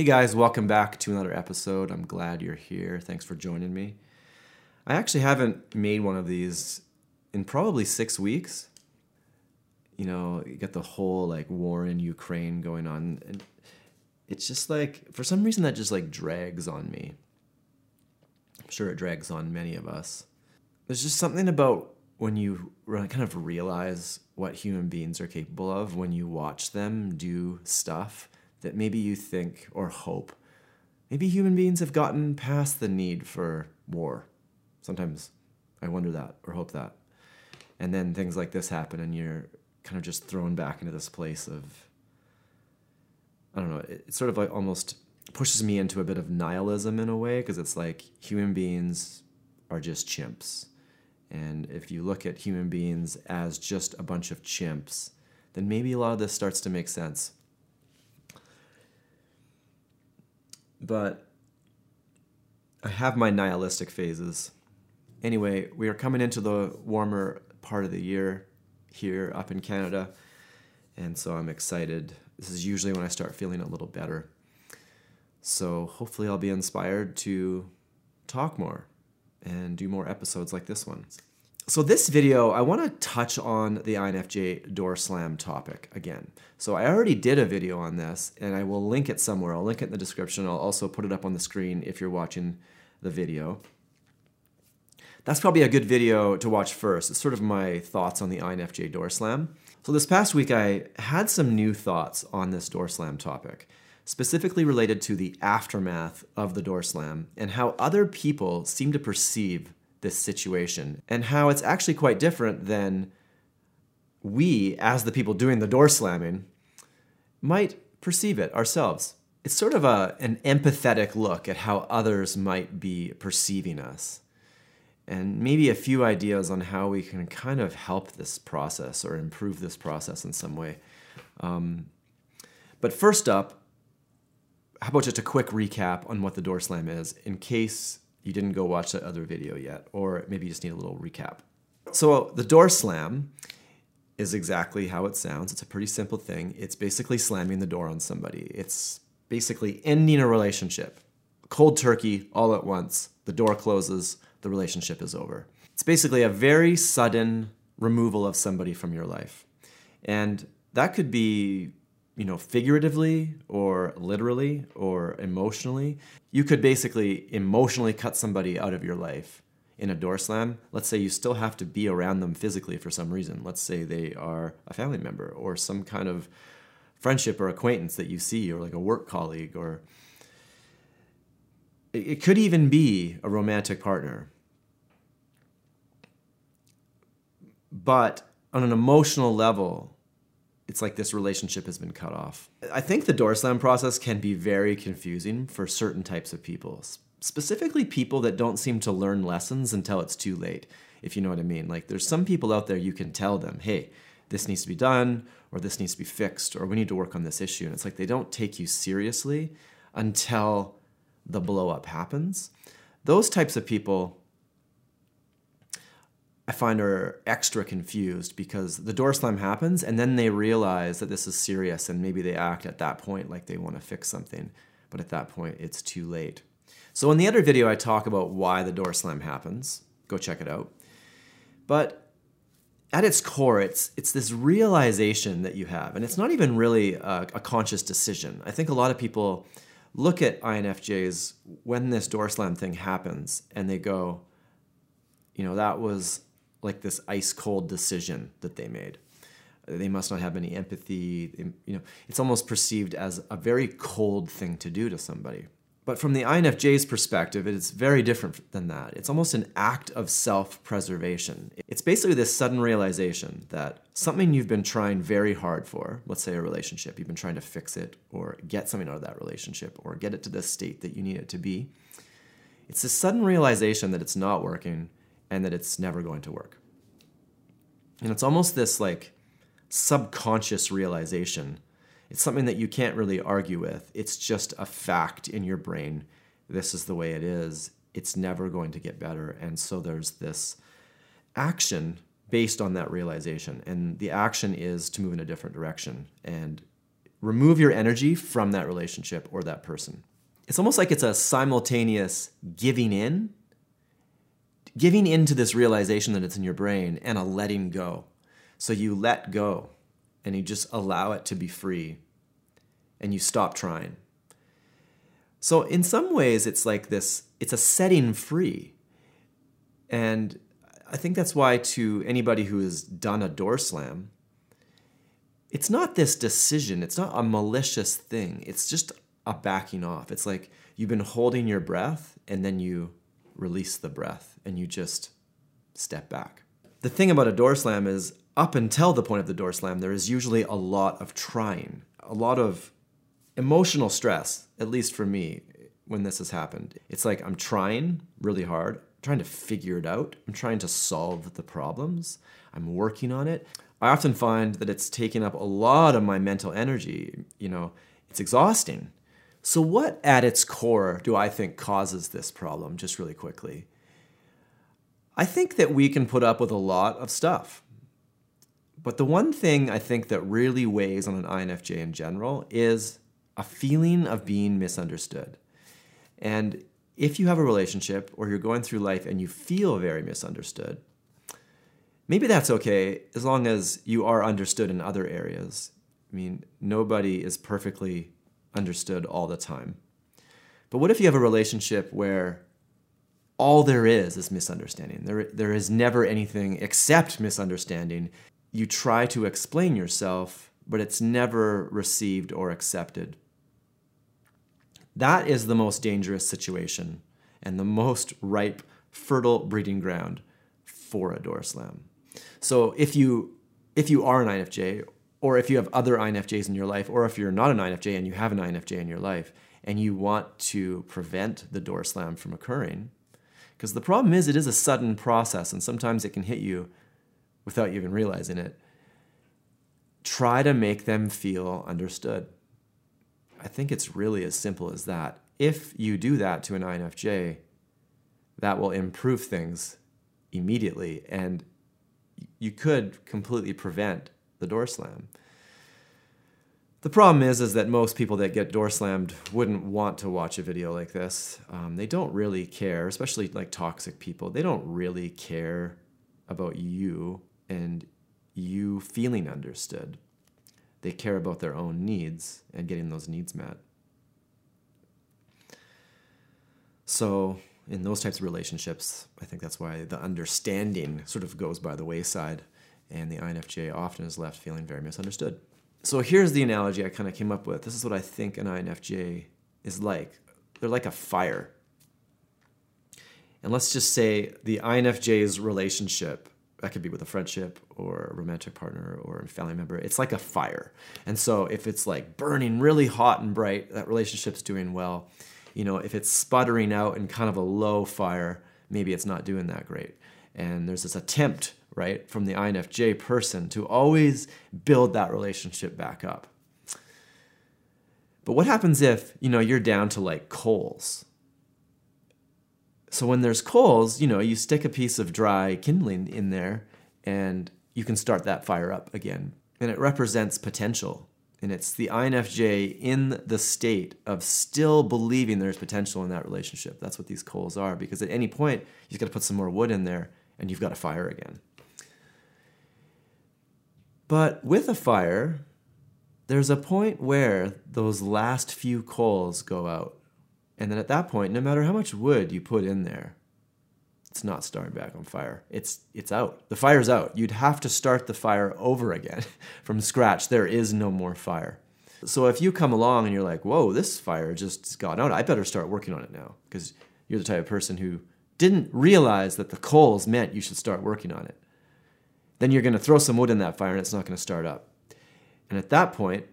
Hey guys, welcome back to another episode. I'm glad you're here. Thanks for joining me. I actually haven't made one of these in probably six weeks. You know, you got the whole like war in Ukraine going on. And it's just like, for some reason, that just like drags on me. I'm sure it drags on many of us. There's just something about when you kind of realize what human beings are capable of when you watch them do stuff that maybe you think or hope. Maybe human beings have gotten past the need for war. Sometimes I wonder that or hope that. And then things like this happen, and you're kind of just thrown back into this place of, I don't know, it, sort of like almost pushes me into a bit of nihilism in a way, because it's like human beings are just chimps. And if you look at human beings as just a bunch of chimps, then maybe a lot of this starts to make sense. But I have my nihilistic phases. Anyway, we are coming into the warmer part of the year here up in Canada, and so I'm excited. This is usually when I start feeling a little better. So hopefully, I'll be inspired to talk more and do more episodes like this one. So this video, I want to touch on the INFJ door slam topic again. So I already did a video on this and I will link it somewhere. I'll link it in the description. I'll also put it up on the screen if you're watching the video. That's probably a good video to watch first. It's sort of my thoughts on the INFJ door slam. So this past week, I had some new thoughts on this door slam topic, specifically related to the aftermath of the door slam and how other people seem to perceive this situation and how it's actually quite different than we, as the people doing the door slamming, might perceive it ourselves. It's sort of a, an empathetic look at how others might be perceiving us. And maybe a few ideas on how we can kind of help this process or improve this process in some way. Um, but first up, how about just a quick recap on what the door slam is in case you didn't go watch that other video yet, or maybe you just need a little recap. So, the door slam is exactly how it sounds. It's a pretty simple thing. It's basically slamming the door on somebody, it's basically ending a relationship. Cold turkey, all at once. The door closes, the relationship is over. It's basically a very sudden removal of somebody from your life. And that could be you know, figuratively or literally or emotionally. You could basically emotionally cut somebody out of your life in a door slam. Let's say you still have to be around them physically for some reason. Let's say they are a family member or some kind of friendship or acquaintance that you see or like a work colleague or it could even be a romantic partner. But on an emotional level, it's like this relationship has been cut off. I think the door slam process can be very confusing for certain types of people, specifically people that don't seem to learn lessons until it's too late, if you know what I mean. Like there's some people out there you can tell them, hey, this needs to be done, or this needs to be fixed, or we need to work on this issue. And it's like they don't take you seriously until the blow up happens. Those types of people I find are extra confused because the door slam happens and then they realize that this is serious and maybe they act at that point like they want to fix something, but at that point it's too late. So in the other video I talk about why the door slam happens. Go check it out. But at its core, it's it's this realization that you have, and it's not even really a, a conscious decision. I think a lot of people look at INFJs when this door slam thing happens and they go, you know, that was like this ice cold decision that they made. They must not have any empathy. You know, it's almost perceived as a very cold thing to do to somebody. But from the INFJ's perspective, it's very different than that. It's almost an act of self preservation. It's basically this sudden realization that something you've been trying very hard for, let's say a relationship, you've been trying to fix it or get something out of that relationship or get it to the state that you need it to be. It's this sudden realization that it's not working and that it's never going to work. And it's almost this like subconscious realization. It's something that you can't really argue with. It's just a fact in your brain. This is the way it is. It's never going to get better. And so there's this action based on that realization. And the action is to move in a different direction. And remove your energy from that relationship or that person. It's almost like it's a simultaneous giving in, giving into this realization that it's in your brain, and a letting go. So you let go and you just allow it to be free and you stop trying. So, in some ways, it's like this it's a setting free. And I think that's why, to anybody who has done a door slam, it's not this decision, it's not a malicious thing, it's just a backing off. It's like you've been holding your breath and then you release the breath and you just step back. The thing about a door slam is, up until the point of the door slam, there is usually a lot of trying, a lot of emotional stress, at least for me, when this has happened. It's like I'm trying really hard, trying to figure it out, I'm trying to solve the problems, I'm working on it. I often find that it's taking up a lot of my mental energy. You know, it's exhausting. So, what at its core do I think causes this problem, just really quickly? I think that we can put up with a lot of stuff. But the one thing I think that really weighs on an INFJ in general is a feeling of being misunderstood. And if you have a relationship or you're going through life and you feel very misunderstood, maybe that's okay as long as you are understood in other areas. I mean, nobody is perfectly understood all the time. But what if you have a relationship where all there is is misunderstanding? There, there is never anything except misunderstanding. You try to explain yourself, but it's never received or accepted. That is the most dangerous situation and the most ripe, fertile breeding ground for a door slam. So if you if you are an INFJ, or if you have other INFJs in your life, or if you're not an INFJ and you have an INFJ in your life, and you want to prevent the door slam from occurring, because the problem is it is a sudden process and sometimes it can hit you without you even realizing it. Try to make them feel understood. I think it's really as simple as that. If you do that to an INFJ, that will improve things immediately and you could completely prevent the door slam. The problem is, is that most people that get door slammed wouldn't want to watch a video like this. Um, they don't really care, especially like toxic people. They don't really care about you and you feeling understood they care about their own needs and getting those needs met. So, in those types of relationships, I think that's why the understanding sort of goes by the wayside, and the INFJ often is left feeling very misunderstood. So, here's the analogy I kind of came up with. This is what I think an INFJ is like they're like a fire. And let's just say the INFJ's relationship that could be with a friendship or a romantic partner or a family member. It's like a fire. And so if it's like burning really hot and bright, that relationship's doing well. You know, if it's sputtering out in kind of a low fire, maybe it's not doing that great. And there's this attempt, right, from the INFJ person to always build that relationship back up. But what happens if, you know, you're down to like coals? So when there's coals, you know, you stick a piece of dry kindling in there and you can start that fire up again. And it represents potential. And it's the INFJ in the state of still believing there's potential in that relationship. That's what these coals are, because at any point, you have got to put some more wood in there and you've got a fire again. But with a fire, there's a point where those last few coals go out. And then at that point, no matter how much wood you put in there, it's not starting back on fire. It's it's out. The fire's out. You'd have to start the fire over again from scratch. There is no more fire. So if you come along and you're like, "Whoa, this fire just got out. I better start working on it now," because you're the type of person who didn't realize that the coals meant you should start working on it. Then you're going to throw some wood in that fire and it's not going to start up. And at that point,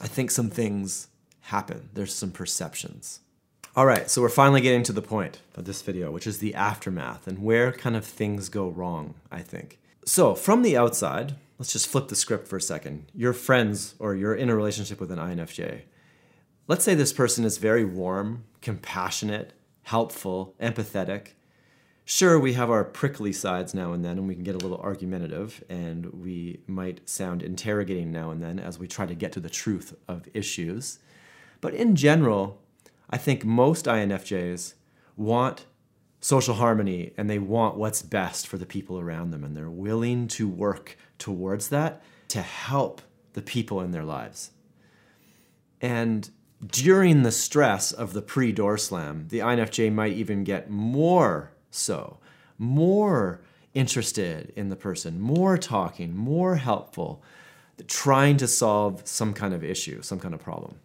I think some things happen. There's some perceptions. All right, so we're finally getting to the point of this video, which is the aftermath and where kind of things go wrong, I think. So, from the outside, let's just flip the script for a second. You're friends or you're in a relationship with an INFJ. Let's say this person is very warm, compassionate, helpful, empathetic, Sure, we have our prickly sides now and then, and we can get a little argumentative, and we might sound interrogating now and then as we try to get to the truth of issues. But in general, I think most INFJs want social harmony and they want what's best for the people around them, and they're willing to work towards that to help the people in their lives. And during the stress of the pre door slam, the INFJ might even get more so, more interested in the person, more talking, more helpful, trying to solve some kind of issue, some kind of problem.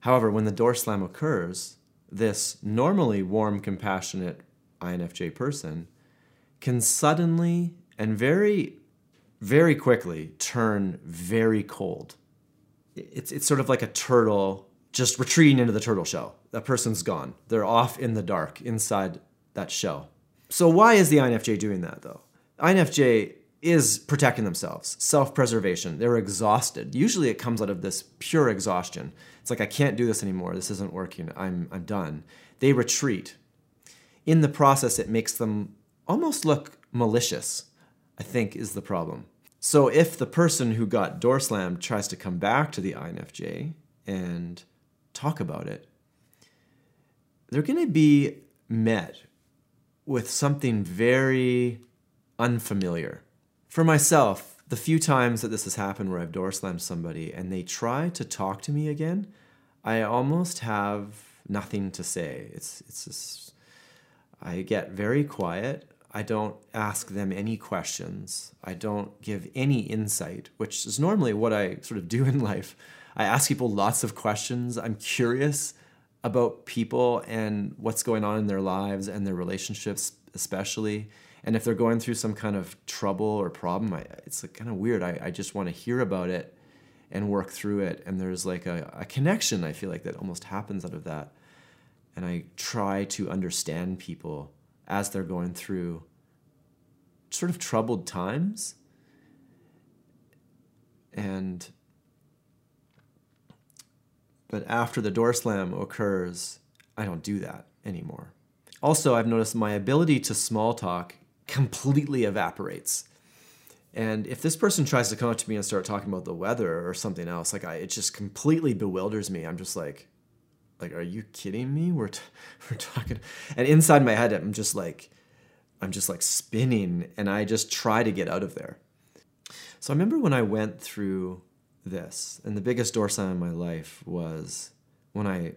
However, when the door slam occurs, this normally warm, compassionate INFJ person can suddenly and very, very quickly turn very cold. It's, it's sort of like a turtle just retreating into the turtle shell. That person's gone. They're off in the dark inside that shell. So, why is the INFJ doing that though? INFJ is protecting themselves, self preservation. They're exhausted. Usually it comes out of this pure exhaustion. It's like, I can't do this anymore. This isn't working. I'm, I'm done. They retreat. In the process, it makes them almost look malicious, I think, is the problem. So if the person who got door slammed tries to come back to the INFJ and talk about it, they're going to be met with something very unfamiliar. For myself, the few times that this has happened where I've door slammed somebody and they try to talk to me again, I almost have nothing to say. It's it's just I get very quiet. I don't ask them any questions. I don't give any insight, which is normally what I sort of do in life. I ask people lots of questions. I'm curious about people and what's going on in their lives and their relationships, especially. And if they're going through some kind of trouble or problem, I, it's like kind of weird. I, I just want to hear about it and work through it. And there's like a, a connection, I feel like, that almost happens out of that. And I try to understand people as they're going through sort of troubled times. And but after the door slam occurs, I don't do that anymore. Also, I've noticed my ability to small talk completely evaporates. And if this person tries to come up to me and start talking about the weather or something else, like I, it just completely bewilders me. I'm just like, like, are you kidding me? We're t- we're talking, and inside my head, I'm just like, I'm just like spinning, and I just try to get out of there. So I remember when I went through this. And the biggest door slam in my life was when I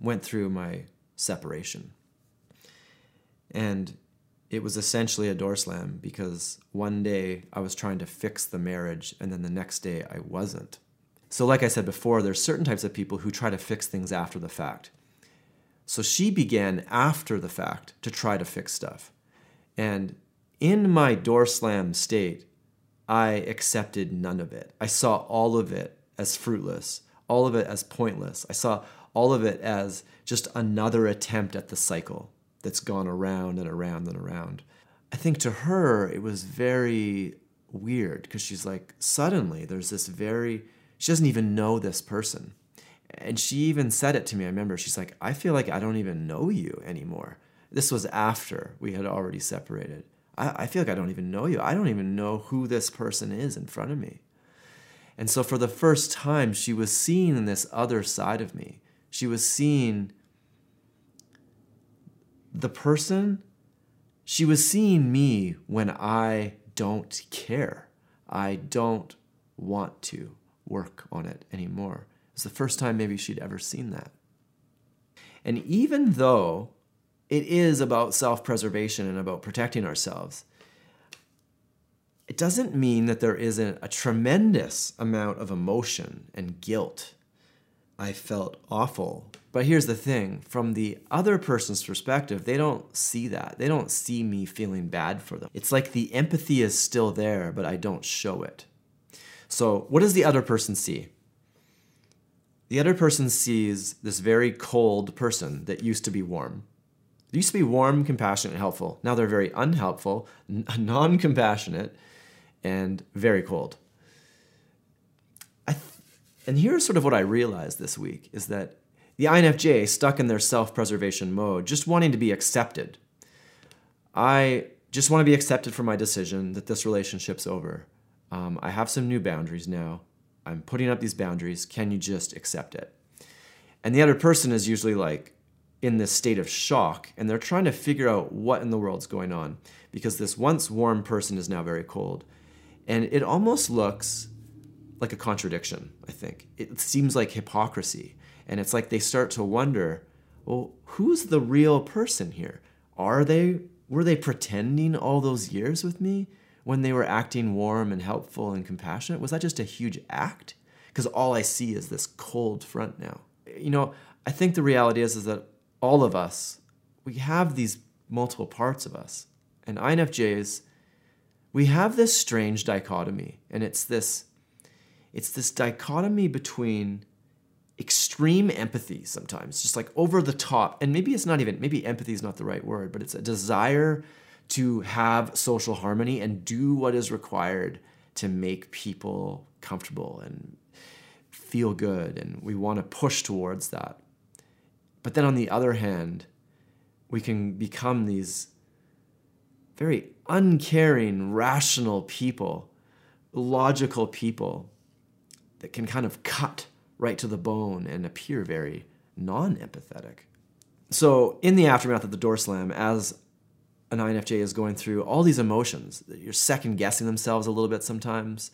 went through my separation. And it was essentially a door slam because one day I was trying to fix the marriage and then the next day I wasn't. So, like I said before, there's certain types of people who try to fix things after the fact. So she began after the fact to try to fix stuff. And in my door slam state, I accepted none of it. I saw all of it as fruitless, all of it as pointless. I saw all of it as just another attempt at the cycle that's gone around and around and around. I think to her, it was very weird because she's like, suddenly there's this very, she doesn't even know this person. And she even said it to me. I remember she's like, I feel like I don't even know you anymore. This was after we had already separated. I, I feel like I don't even know you. I don't even know who this person is in front of me. And so for the first time, she was seeing this other side of me. She was seeing the person, she was seeing me when I don't care. I don't want to work on it anymore. It's the first time maybe she'd ever seen that. And even though it is about self preservation and about protecting ourselves. It doesn't mean that there isn't a tremendous amount of emotion and guilt. I felt awful. But here's the thing from the other person's perspective, they don't see that. They don't see me feeling bad for them. It's like the empathy is still there, but I don't show it. So, what does the other person see? The other person sees this very cold person that used to be warm. They used to be warm, compassionate, and helpful. Now they're very unhelpful, non compassionate, and very cold. Th- and here's sort of what I realized this week is that the INFJ, stuck in their self preservation mode, just wanting to be accepted. I just want to be accepted for my decision that this relationship's over. Um, I have some new boundaries now. I'm putting up these boundaries. Can you just accept it? And the other person is usually like in this state of shock and they're trying to figure out what in the world's going on because this once warm person is now very cold. And it almost looks like a contradiction, I think. It seems like hypocrisy. And it's like they start to wonder well, who's the real person here? Are they, were they pretending all those years with me when they were acting warm and helpful and compassionate? Was that just a huge act? Because all I see is this cold front now. You know, I think the reality is, is that all of us, we have these multiple parts of us. And INFJs, we have this strange dichotomy. And it's this, it's this dichotomy between extreme empathy sometimes, just like over the top. And maybe it's not even, maybe empathy is not the right word, but it's a desire to have social harmony and do what is required to make people comfortable and feel good. And we want to push towards that. But then on the other hand, we can become these very uncaring, rational people, logical people that can kind of cut right to the bone and appear very non empathetic. So, in the aftermath of the door slam, as an INFJ is going through all these emotions, you're second guessing themselves a little bit sometimes,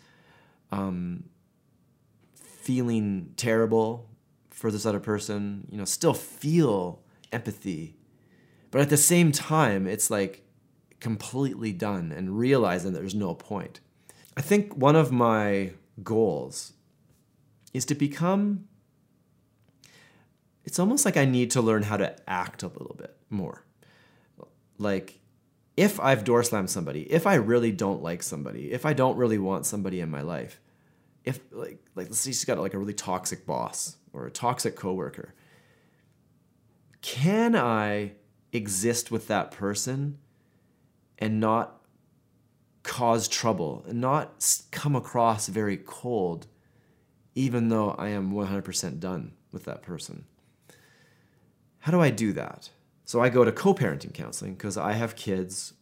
um, feeling terrible for this other person, you know, still feel empathy. But at the same time, it's like completely done and realizing that there's no point. I think one of my goals is to become it's almost like I need to learn how to act a little bit more. Like if I've door slammed somebody, if I really don't like somebody, if I don't really want somebody in my life, if like like let's say she's got like a really toxic boss or a toxic coworker, can I exist with that person and not cause trouble and not come across very cold even though I am 100% done with that person. How do I do that? So I go to co parenting counseling because I have kids.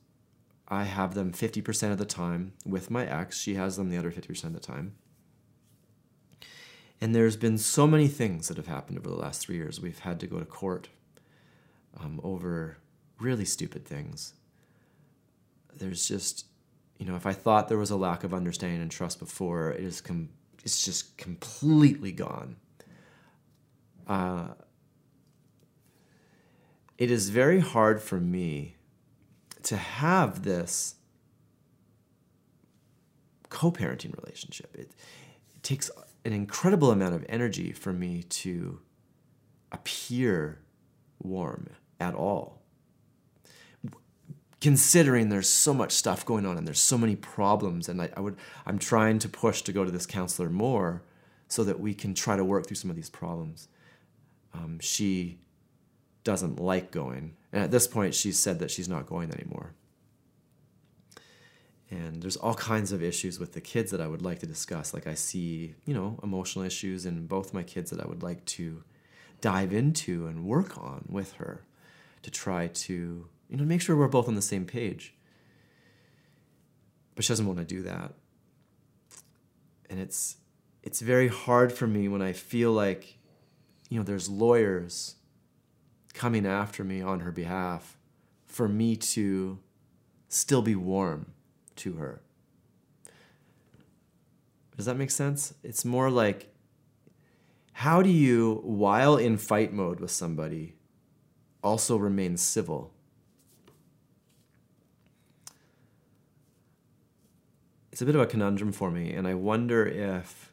I have them 50% of the time with my ex. She has them the other 50% of the time. And there's been so many things that have happened over the last three years. We've had to go to court um, over really stupid things. There's just, you know, if I thought there was a lack of understanding and trust before, it is com- it's just completely gone. Uh, it is very hard for me to have this co parenting relationship. It, it, takes an incredible amount of energy for me to appear warm at all. Considering there's so much stuff going on and there's so many problems and I, I, would i'm trying to push to go to this counselor more so that we can try to work through some of these problems. Um, she doesn't like going. And at this point she's said that she's not going anymore and there's all kinds of issues with the kids that i would like to discuss like i see you know emotional issues in both my kids that i would like to dive into and work on with her to try to you know, make sure we're both on the same page. But she doesn't want to do that. And it's it's very hard for me when I feel like, you know, there's lawyers coming after me on her behalf for me to still be warm to her. Does that make sense? It's more like how do you, while in fight mode with somebody, also remain civil? it's a bit of a conundrum for me, and I wonder if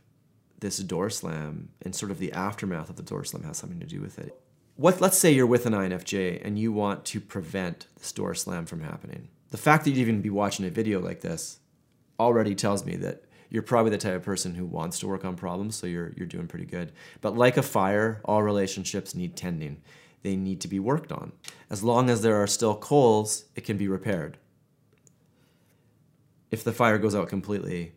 this door slam and sort of the aftermath of the door slam has something to do with it. What, let's say you're with an INFJ and you want to prevent this door slam from happening. The fact that you'd even be watching a video like this already tells me that you're probably the type of person who wants to work on problems, so you're, you're doing pretty good. But like a fire, all relationships need tending. They need to be worked on. As long as there are still coals, it can be repaired if the fire goes out completely,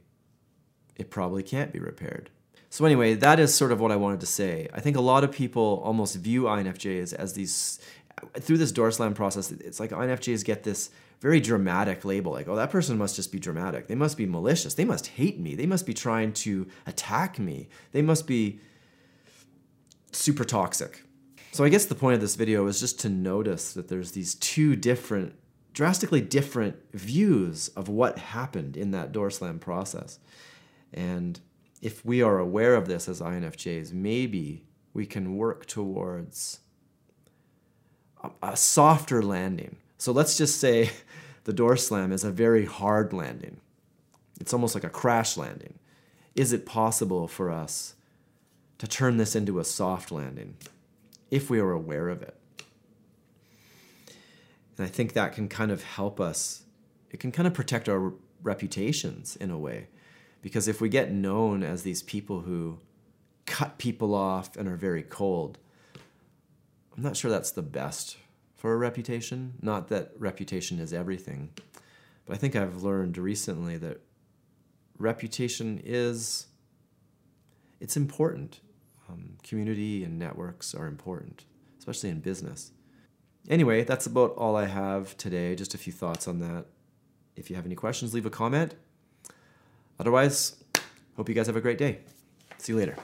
it probably can't be repaired. So anyway, that is sort of what I wanted to say. I think a lot of people almost view INFJs as these through this door slam process, it's like INFJs get this very dramatic label like, oh, that person must just be dramatic. They must be malicious. They must hate me. They must be trying to attack me. They must be super toxic. So I guess the point of this video is just to notice that there's these two different, drastically different views of what happened in that door slam process. And if we are aware of this as INFJs, maybe we can work towards a, softer landing. So let's just say the door slam is a very hard landing. It's almost like a crash landing. Is it possible for us to turn this into a soft landing if we are aware of it? And I think that can kind of help us, it can kind of protect our reputations in a way. Because if we get known as these people who cut people off and are very cold, I'm not sure that's the best for a reputation. Not that reputation is everything, but I think I've learned recently that reputation is it's important. Um, community and networks are important, especially in business. Anyway, that's about all I have today. Just a few thoughts on that. If you have any questions, leave a comment. Otherwise, hope you guys have a great day. See you later.